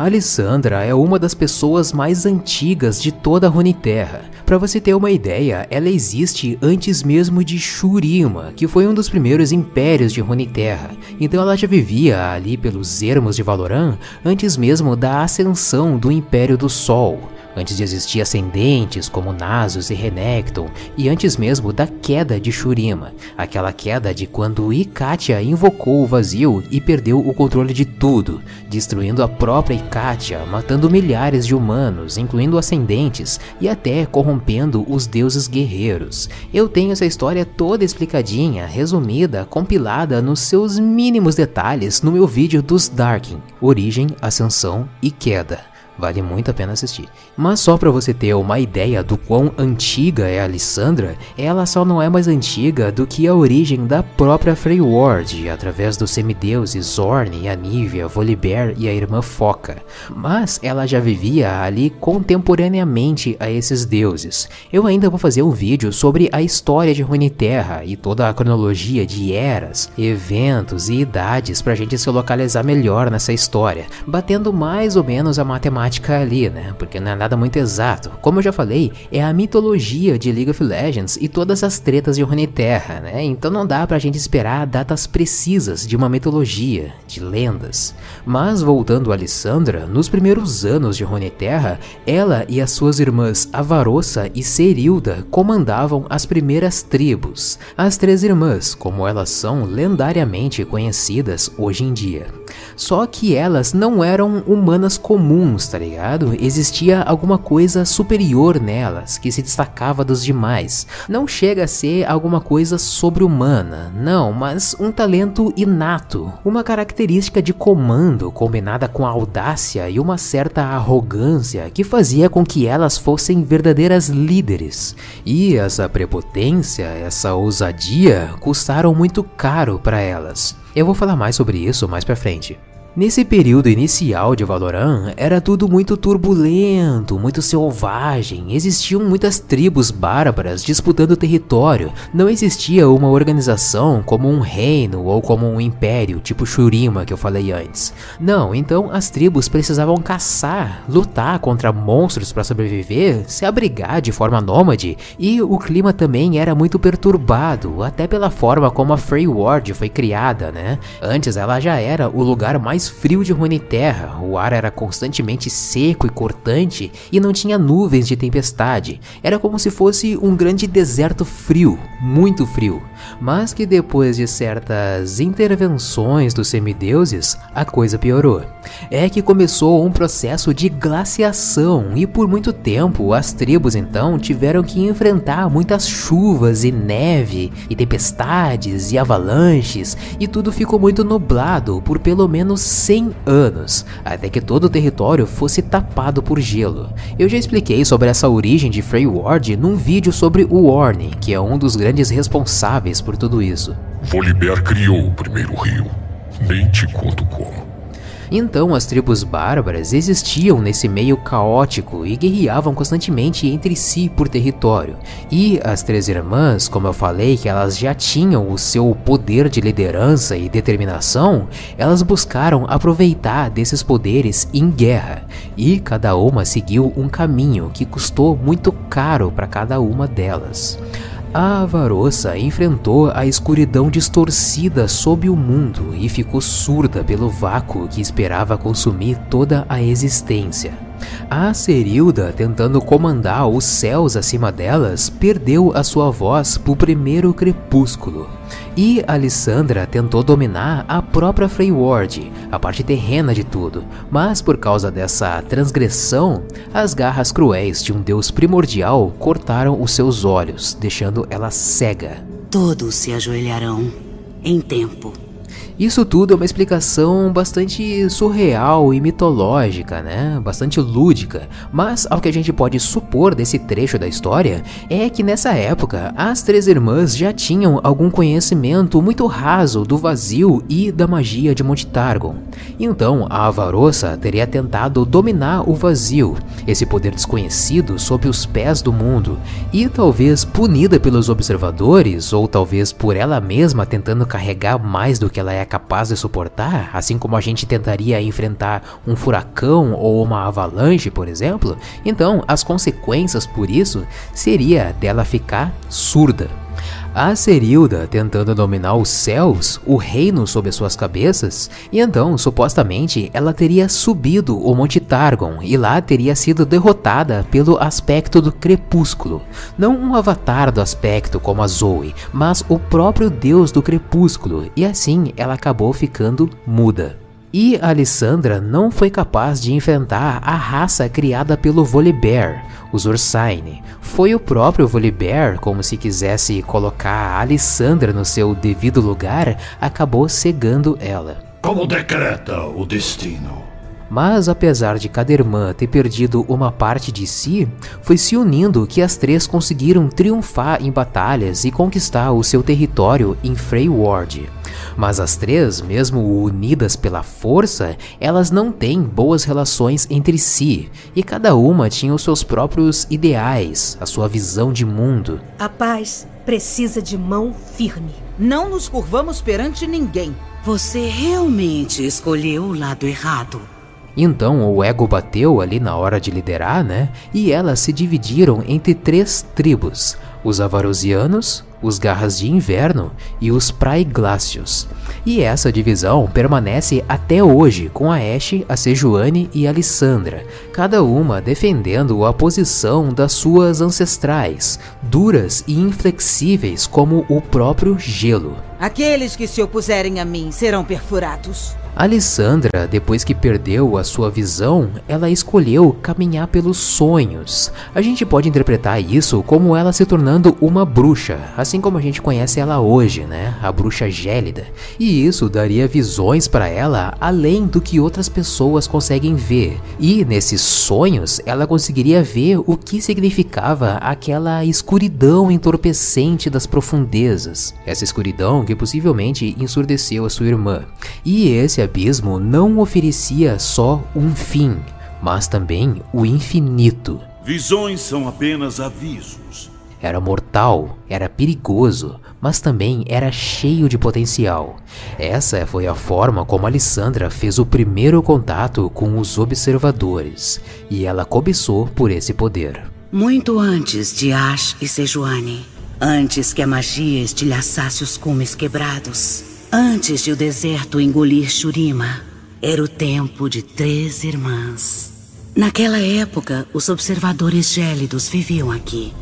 Alessandra é uma das pessoas mais antigas de toda a Runeterra. Para você ter uma ideia, ela existe antes mesmo de Shurima, que foi um dos primeiros impérios de Runeterra. Então ela já vivia ali pelos ermos de Valoran antes mesmo da ascensão do Império do Sol antes de existir ascendentes como Nasus e Renekton, e antes mesmo da queda de Shurima, aquela queda de quando Ikatia invocou o vazio e perdeu o controle de tudo, destruindo a própria Ikatia, matando milhares de humanos, incluindo ascendentes, e até corrompendo os deuses guerreiros. Eu tenho essa história toda explicadinha, resumida, compilada nos seus mínimos detalhes no meu vídeo dos Darkin, Origem, Ascensão e Queda. Vale muito a pena assistir. Mas só para você ter uma ideia do quão antiga é a Lissandra, ela só não é mais antiga do que a origem da própria Freyward, através dos semideuses Zorn, Anivia, Volibear e a irmã Foca. Mas ela já vivia ali contemporaneamente a esses deuses. Eu ainda vou fazer um vídeo sobre a história de Runeterra e toda a cronologia de eras, eventos e idades pra gente se localizar melhor nessa história, batendo mais ou menos a matemática ali, né? Porque não é nada muito exato. Como eu já falei, é a mitologia de League of Legends e todas as tretas de Runeterra, né? Então não dá pra gente esperar datas precisas de uma mitologia, de lendas. Mas voltando a Alessandra, nos primeiros anos de Runeterra, ela e as suas irmãs Avarossa e Serilda comandavam as primeiras tribos, as três irmãs, como elas são lendariamente conhecidas hoje em dia. Só que elas não eram humanas comuns, tá ligado? Existia alguma coisa superior nelas que se destacava dos demais. Não chega a ser alguma coisa sobre-humana, não, mas um talento inato, uma característica de comando combinada com audácia e uma certa arrogância que fazia com que elas fossem verdadeiras líderes. E essa prepotência, essa ousadia custaram muito caro para elas. Eu vou falar mais sobre isso mais pra frente. Nesse período inicial de Valorant, era tudo muito turbulento, muito selvagem, existiam muitas tribos bárbaras disputando território, não existia uma organização como um reino ou como um império, tipo Shurima que eu falei antes. Não, então as tribos precisavam caçar, lutar contra monstros para sobreviver, se abrigar de forma nômade, e o clima também era muito perturbado, até pela forma como a Frey Ward foi criada, né? Antes ela já era o lugar mais frio de Runeterra, o ar era constantemente seco e cortante e não tinha nuvens de tempestade. Era como se fosse um grande deserto frio, muito frio. Mas que depois de certas intervenções dos semideuses, a coisa piorou. É que começou um processo de glaciação e por muito tempo as tribos então tiveram que enfrentar muitas chuvas e neve e tempestades e avalanches e tudo ficou muito nublado por pelo menos 100 anos, até que todo o território fosse tapado por gelo. Eu já expliquei sobre essa origem de Freyward num vídeo sobre o Warning, que é um dos grandes responsáveis por tudo isso. Volibear criou o primeiro rio. Nem te conto como. Então as tribos bárbaras existiam nesse meio caótico e guerreavam constantemente entre si por território. E as três irmãs, como eu falei que elas já tinham o seu poder de liderança e determinação, elas buscaram aproveitar desses poderes em guerra. E cada uma seguiu um caminho que custou muito caro para cada uma delas. A Avarossa enfrentou a escuridão distorcida sob o mundo e ficou surda pelo vácuo que esperava consumir toda a existência. A Serilda, tentando comandar os céus acima delas, perdeu a sua voz pro primeiro crepúsculo. E Alessandra tentou dominar a própria Freyward, a parte terrena de tudo, mas por causa dessa transgressão, as garras cruéis de um deus primordial cortaram os seus olhos, deixando ela cega. Todos se ajoelharão em tempo. Isso tudo é uma explicação bastante surreal e mitológica, né? Bastante lúdica, mas ao que a gente pode supor desse trecho da história é que nessa época as três irmãs já tinham algum conhecimento muito raso do vazio e da magia de Monte Targon. Então a Avarossa teria tentado dominar o vazio, esse poder desconhecido sob os pés do mundo, e talvez punida pelos observadores ou talvez por ela mesma tentando carregar mais do que ela é capaz de suportar, assim como a gente tentaria enfrentar um furacão ou uma avalanche, por exemplo, então as consequências por isso seria dela ficar surda. A Serilda tentando dominar os céus, o reino sob suas cabeças, e então, supostamente, ela teria subido o Monte Targon e lá teria sido derrotada pelo aspecto do crepúsculo. Não um avatar do aspecto como a Zoe, mas o próprio deus do crepúsculo, e assim ela acabou ficando muda. E Alessandra não foi capaz de enfrentar a raça criada pelo Volibear, os Ursine. Foi o próprio Volibear, como se quisesse colocar a Alessandra no seu devido lugar, acabou cegando ela. Como decreta o destino. Mas apesar de cada irmã ter perdido uma parte de si, foi se unindo que as três conseguiram triunfar em batalhas e conquistar o seu território em Freyward. Mas as três, mesmo unidas pela força, elas não têm boas relações entre si, e cada uma tinha os seus próprios ideais, a sua visão de mundo. A paz precisa de mão firme. Não nos curvamos perante ninguém. Você realmente escolheu o lado errado. Então o ego bateu ali na hora de liderar, né? E elas se dividiram entre três tribos: os Avarosianos, os Garras de Inverno e os Praiglácios. E essa divisão permanece até hoje com a Ashe, a Sejuani e a Lissandra, cada uma defendendo a posição das suas ancestrais, duras e inflexíveis como o próprio gelo. Aqueles que se opuserem a mim serão perfurados. Alessandra, depois que perdeu a sua visão, ela escolheu caminhar pelos sonhos. A gente pode interpretar isso como ela se tornando uma bruxa, assim como a gente conhece ela hoje, né? A bruxa gélida. E isso daria visões para ela além do que outras pessoas conseguem ver. E nesses sonhos, ela conseguiria ver o que significava aquela escuridão entorpecente das profundezas. Essa escuridão que possivelmente ensurdeceu a sua irmã. E esse abismo não oferecia só um fim, mas também o infinito. Visões são apenas avisos. Era mortal, era perigoso, mas também era cheio de potencial. Essa foi a forma como Alessandra fez o primeiro contato com os observadores, e ela cobiçou por esse poder. Muito antes de Ash e Sejuani, antes que a magia estilhaçasse os cumes quebrados, Antes de o deserto engolir Shurima, era o tempo de três irmãs. Naquela época, os observadores gélidos viviam aqui.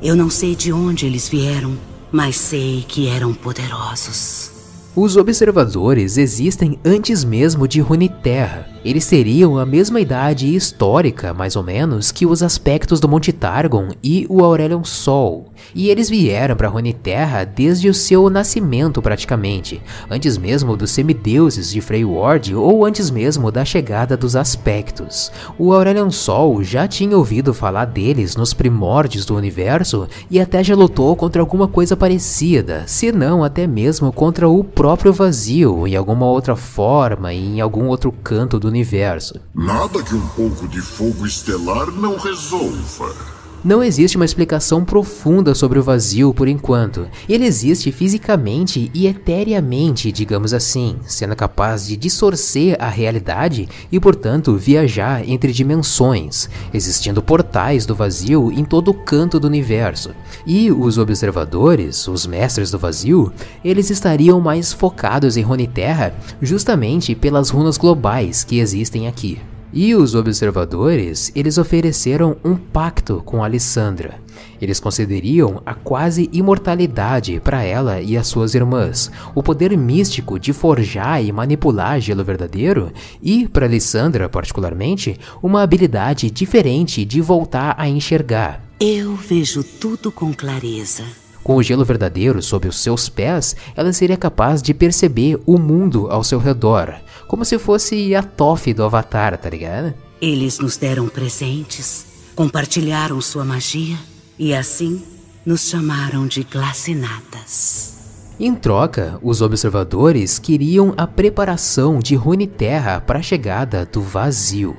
Eu não sei de onde eles vieram, mas sei que eram poderosos. Os observadores existem antes mesmo de Runeterra. Eles teriam a mesma idade histórica, mais ou menos, que os aspectos do Monte Targon e o Aurelion Sol. E eles vieram para Runeterra desde o seu nascimento praticamente, antes mesmo dos semideuses de Freyward ou antes mesmo da chegada dos aspectos. O Aurelion Sol já tinha ouvido falar deles nos primórdios do universo e até já lutou contra alguma coisa parecida, se não até mesmo contra o próprio vazio em alguma outra forma e em algum outro canto do universo. Nada que um pouco de fogo estelar não resolva. Não existe uma explicação profunda sobre o vazio por enquanto. Ele existe fisicamente e eteriamente, digamos assim, sendo capaz de distorcer a realidade e, portanto, viajar entre dimensões, existindo portais do vazio em todo o canto do universo. E os observadores, os mestres do vazio, eles estariam mais focados em Runeterra justamente pelas runas globais que existem aqui. E os observadores, eles ofereceram um pacto com Alessandra. Eles concederiam a quase imortalidade para ela e as suas irmãs, o poder místico de forjar e manipular gelo verdadeiro e, para Alessandra particularmente, uma habilidade diferente de voltar a enxergar. Eu vejo tudo com clareza. Com o gelo verdadeiro sob os seus pés, ela seria capaz de perceber o mundo ao seu redor, como se fosse a Toph do Avatar, tá ligado? Eles nos deram presentes, compartilharam sua magia e assim nos chamaram de glacinatas. Em troca, os observadores queriam a preparação de Runeterra para a chegada do vazio.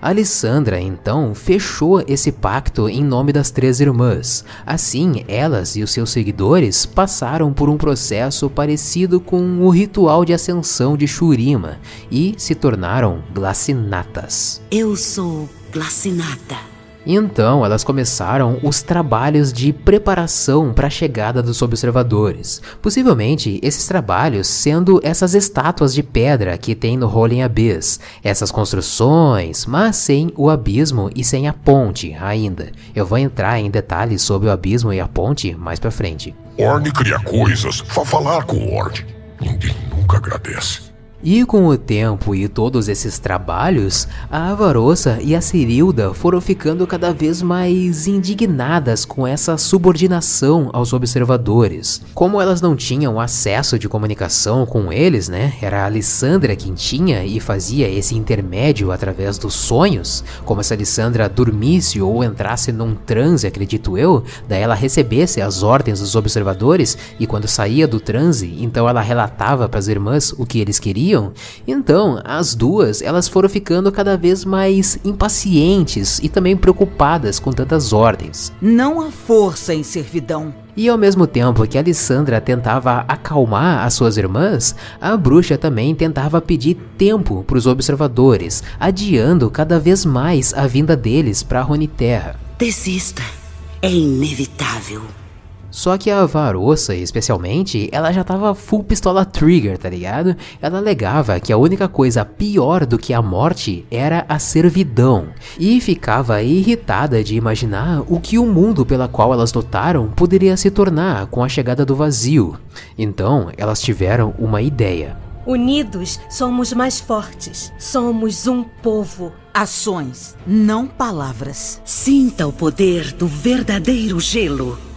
Alessandra então fechou esse pacto em nome das três irmãs. Assim, elas e os seus seguidores passaram por um processo parecido com o ritual de ascensão de Shurima e se tornaram glacinatas. Eu sou Glacinata. Então elas começaram os trabalhos de preparação para a chegada dos observadores. Possivelmente esses trabalhos sendo essas estátuas de pedra que tem no Rolling Abyss, essas construções, mas sem o abismo e sem a ponte ainda. Eu vou entrar em detalhes sobre o abismo e a ponte mais para frente. Orne cria coisas. Vá falar com Orne. Ninguém nunca agradece. E com o tempo e todos esses trabalhos, a Avarossa e a Cirilda foram ficando cada vez mais indignadas com essa subordinação aos observadores. Como elas não tinham acesso de comunicação com eles, né? Era a Alessandra quem tinha e fazia esse intermédio através dos sonhos. Como se a Alessandra dormisse ou entrasse num transe, acredito eu, daí ela recebesse as ordens dos observadores e quando saía do transe, então ela relatava para as irmãs o que eles queriam então, as duas, elas foram ficando cada vez mais impacientes e também preocupadas com tantas ordens. Não há força em servidão. E ao mesmo tempo que Alessandra tentava acalmar as suas irmãs, a bruxa também tentava pedir tempo para os observadores, adiando cada vez mais a vinda deles para a Roniterra. Desista. É inevitável. Só que a Varossa, especialmente, ela já tava full pistola trigger, tá ligado? Ela alegava que a única coisa pior do que a morte era a servidão, e ficava irritada de imaginar o que o mundo pela qual elas lutaram poderia se tornar com a chegada do vazio. Então, elas tiveram uma ideia. Unidos somos mais fortes. Somos um povo. Ações, não palavras. Sinta o poder do verdadeiro gelo.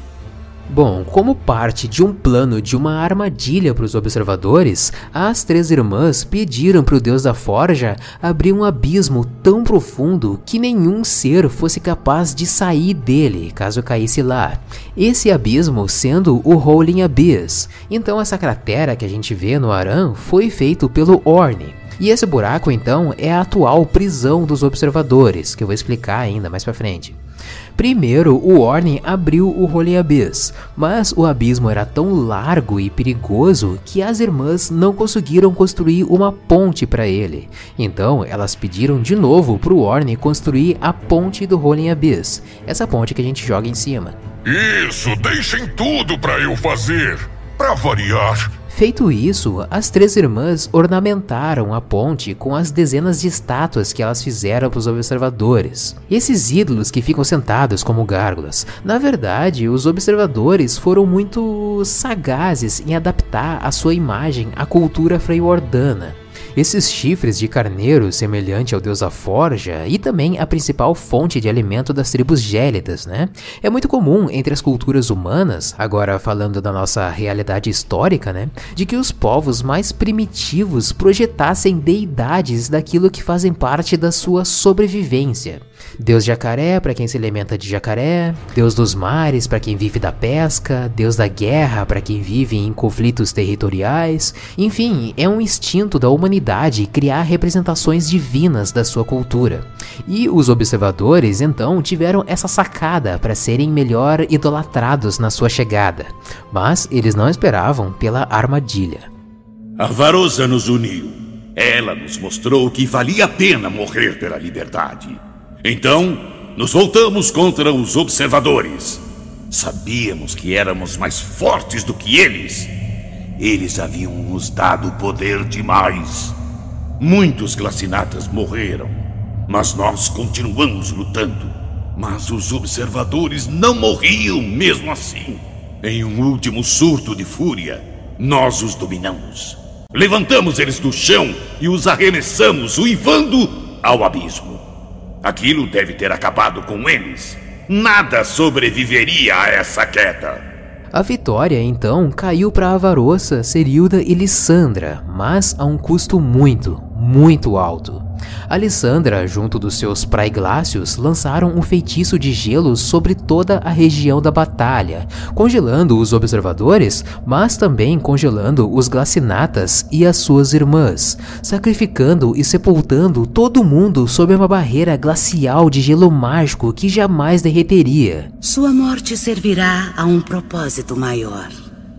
Bom, como parte de um plano de uma armadilha para os observadores, as três irmãs pediram para o deus da forja abrir um abismo tão profundo que nenhum ser fosse capaz de sair dele caso caísse lá. Esse abismo sendo o Rolling Abyss. Então essa cratera que a gente vê no Aran foi feito pelo Orne. E esse buraco então é a atual prisão dos observadores, que eu vou explicar ainda mais para frente. Primeiro, o Orne abriu o Holy Abyss, mas o abismo era tão largo e perigoso que as irmãs não conseguiram construir uma ponte para ele. Então, elas pediram de novo para o Orne construir a ponte do Holy Abyss, essa ponte que a gente joga em cima. Isso, deixem tudo para eu fazer. Para variar. Feito isso, as três irmãs ornamentaram a ponte com as dezenas de estátuas que elas fizeram para os observadores. Esses ídolos que ficam sentados como gárgulas. Na verdade, os observadores foram muito sagazes em adaptar a sua imagem à cultura freywardana. Esses chifres de carneiro semelhante ao deus da forja e também a principal fonte de alimento das tribos gélidas, né? É muito comum entre as culturas humanas, agora falando da nossa realidade histórica, né, de que os povos mais primitivos projetassem deidades daquilo que fazem parte da sua sobrevivência. Deus jacaré para quem se alimenta de jacaré, Deus dos mares para quem vive da pesca, Deus da guerra para quem vive em conflitos territoriais. Enfim, é um instinto da humanidade criar representações divinas da sua cultura. E os observadores então tiveram essa sacada para serem melhor idolatrados na sua chegada, mas eles não esperavam pela armadilha. A Varosa nos uniu. Ela nos mostrou que valia a pena morrer pela liberdade. Então, nos voltamos contra os observadores. Sabíamos que éramos mais fortes do que eles. Eles haviam nos dado poder demais. Muitos glacinatas morreram, mas nós continuamos lutando. Mas os observadores não morriam mesmo assim. Em um último surto de fúria, nós os dominamos. Levantamos eles do chão e os arremessamos, uivando ao abismo. Aquilo deve ter acabado com eles. Nada sobreviveria a essa queda. A vitória então caiu para Avarossa, Serilda e Lissandra, mas a um custo muito, muito alto. Alessandra, junto dos seus praiglácios, lançaram um feitiço de gelo sobre toda a região da batalha, congelando os observadores, mas também congelando os glacinatas e as suas irmãs, sacrificando e sepultando todo mundo sob uma barreira glacial de gelo mágico que jamais derreteria. Sua morte servirá a um propósito maior.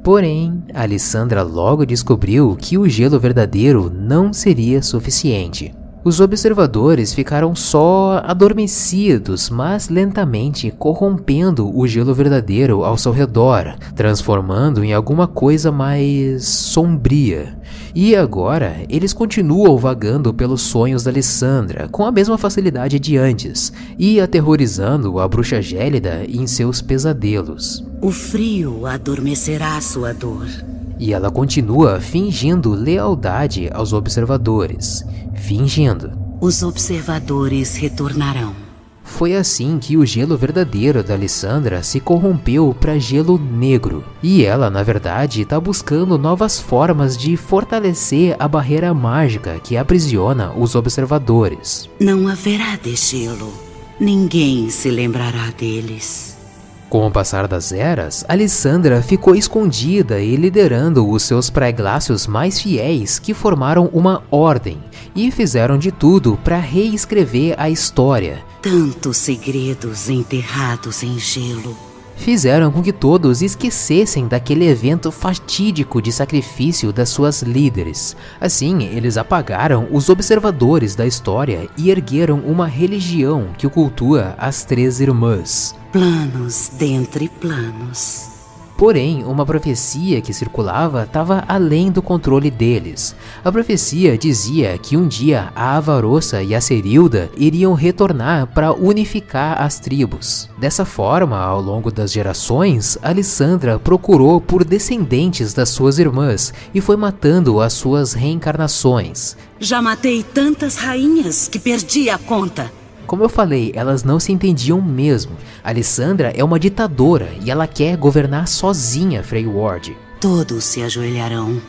Porém, Alessandra logo descobriu que o gelo verdadeiro não seria suficiente. Os observadores ficaram só adormecidos, mas lentamente corrompendo o gelo verdadeiro ao seu redor, transformando em alguma coisa mais sombria. E agora, eles continuam vagando pelos sonhos da Alessandra com a mesma facilidade de antes e aterrorizando a bruxa gélida em seus pesadelos. O frio adormecerá sua dor. E ela continua fingindo lealdade aos observadores, fingindo. Os observadores retornarão. Foi assim que o gelo verdadeiro da Alessandra se corrompeu para gelo negro. E ela, na verdade, está buscando novas formas de fortalecer a barreira mágica que aprisiona os observadores. Não haverá degelo. Ninguém se lembrará deles. Com o passar das eras, Alessandra ficou escondida e liderando os seus pré-glácios mais fiéis que formaram uma ordem e fizeram de tudo para reescrever a história. Tantos segredos enterrados em gelo. Fizeram com que todos esquecessem daquele evento fatídico de sacrifício das suas líderes. Assim, eles apagaram os observadores da história e ergueram uma religião que cultua as Três Irmãs. Planos dentre planos. Porém, uma profecia que circulava estava além do controle deles. A profecia dizia que um dia a Avarossa e a Serilda iriam retornar para unificar as tribos. Dessa forma, ao longo das gerações, Alessandra procurou por descendentes das suas irmãs e foi matando as suas reencarnações. Já matei tantas rainhas que perdi a conta. Como eu falei, elas não se entendiam mesmo. Alessandra é uma ditadora e ela quer governar sozinha Frey Ward. Todos se ajoelharão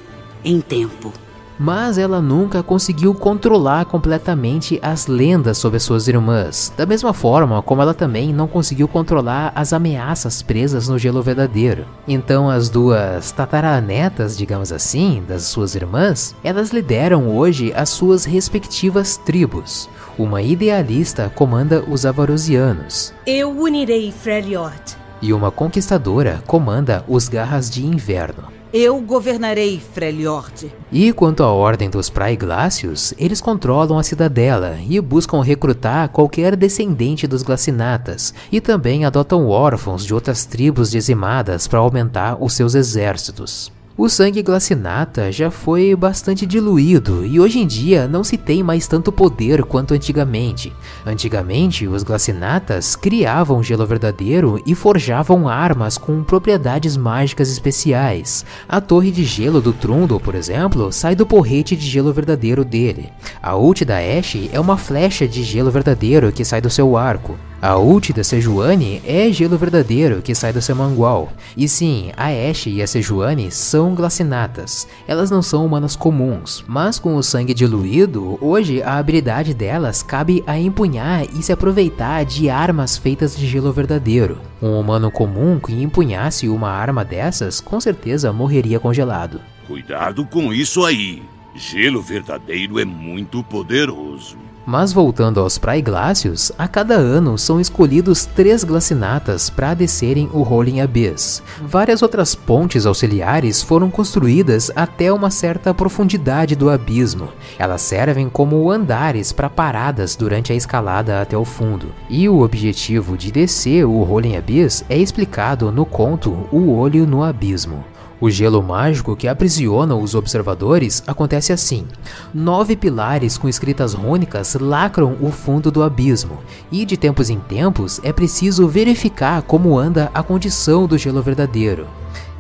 em tempo. Mas ela nunca conseguiu controlar completamente as lendas sobre suas irmãs, da mesma forma como ela também não conseguiu controlar as ameaças presas no gelo verdadeiro. Então as duas tataranetas, digamos assim, das suas irmãs, elas lideram hoje as suas respectivas tribos. Uma idealista comanda os Avarosianos. Eu unirei Freljord. E uma conquistadora comanda os Garras de Inverno. Eu governarei Freljord. E quanto à Ordem dos Praiglácios, eles controlam a cidadela e buscam recrutar qualquer descendente dos Glacinatas, e também adotam órfãos de outras tribos dizimadas para aumentar os seus exércitos. O sangue glacinata já foi bastante diluído e hoje em dia não se tem mais tanto poder quanto antigamente. Antigamente, os glacinatas criavam gelo verdadeiro e forjavam armas com propriedades mágicas especiais. A torre de gelo do Trundle, por exemplo, sai do porrete de gelo verdadeiro dele. A ult da Ashe é uma flecha de gelo verdadeiro que sai do seu arco. A ult da Sejuani é gelo verdadeiro que sai do seu mangual. E sim, a Ashe e a Sejuani são glacinatas. Elas não são humanas comuns, mas com o sangue diluído, hoje a habilidade delas cabe a empunhar e se aproveitar de armas feitas de gelo verdadeiro. Um humano comum que empunhasse uma arma dessas com certeza morreria congelado. Cuidado com isso aí. Gelo verdadeiro é muito poderoso. Mas voltando aos Praiglácios, a cada ano são escolhidos três glacinatas para descerem o Rolling Abyss. Várias outras pontes auxiliares foram construídas até uma certa profundidade do abismo. Elas servem como andares para paradas durante a escalada até o fundo. E o objetivo de descer o Rolling Abyss é explicado no conto O Olho no Abismo. O gelo mágico que aprisiona os observadores acontece assim: nove pilares com escritas rônicas lacram o fundo do abismo, e de tempos em tempos é preciso verificar como anda a condição do gelo verdadeiro.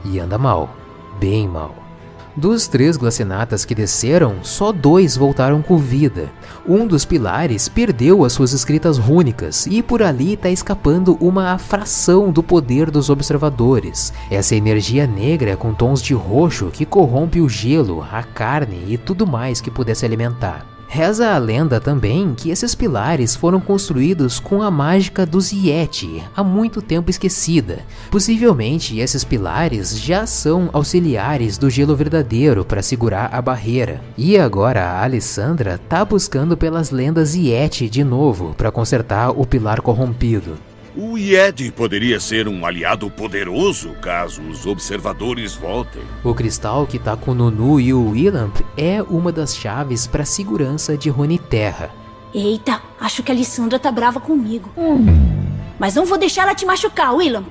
E anda mal, bem mal. Dos três glacinatas que desceram, só dois voltaram com vida. Um dos pilares perdeu as suas escritas rúnicas e por ali está escapando uma fração do poder dos observadores. Essa energia negra com tons de roxo que corrompe o gelo, a carne e tudo mais que pudesse alimentar. Reza a lenda também que esses pilares foram construídos com a mágica dos Yeti, há muito tempo esquecida. Possivelmente esses pilares já são auxiliares do gelo verdadeiro para segurar a barreira. E agora a Alessandra tá buscando pelas lendas Yeti de novo para consertar o pilar corrompido. O Yed poderia ser um aliado poderoso caso os observadores voltem. O cristal que tá com o Nunu e o Willamp é uma das chaves para a segurança de Terra. Eita, acho que a Lissandra tá brava comigo. Mas não vou deixar ela te machucar, Willamp.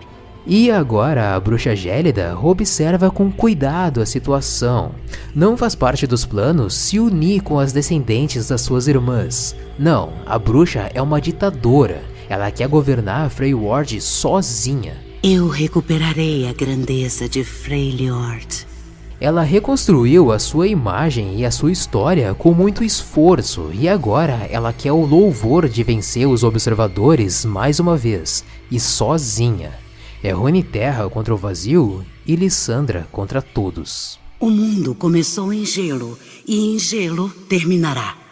E agora a bruxa gélida observa com cuidado a situação. Não faz parte dos planos se unir com as descendentes das suas irmãs. Não, a bruxa é uma ditadora ela quer governar Freyward sozinha. Eu recuperarei a grandeza de Freylord. Ela reconstruiu a sua imagem e a sua história com muito esforço e agora ela quer o louvor de vencer os observadores mais uma vez e sozinha. É Rony Terra contra o vazio e Lissandra contra todos. O mundo começou em gelo e em gelo terminará.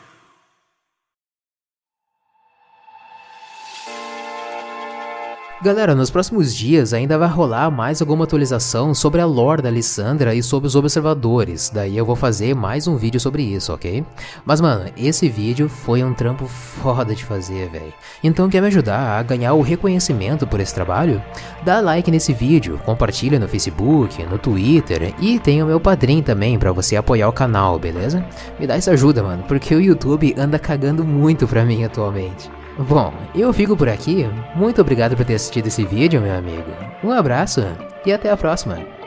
Galera, nos próximos dias ainda vai rolar mais alguma atualização sobre a lore da Lissandra e sobre os observadores, daí eu vou fazer mais um vídeo sobre isso, ok? Mas mano, esse vídeo foi um trampo foda de fazer, velho. Então quer me ajudar a ganhar o reconhecimento por esse trabalho? Dá like nesse vídeo, compartilha no Facebook, no Twitter e tem o meu padrinho também para você apoiar o canal, beleza? Me dá essa ajuda, mano, porque o YouTube anda cagando muito pra mim atualmente. Bom, eu fico por aqui. Muito obrigado por ter assistido esse vídeo, meu amigo. Um abraço e até a próxima.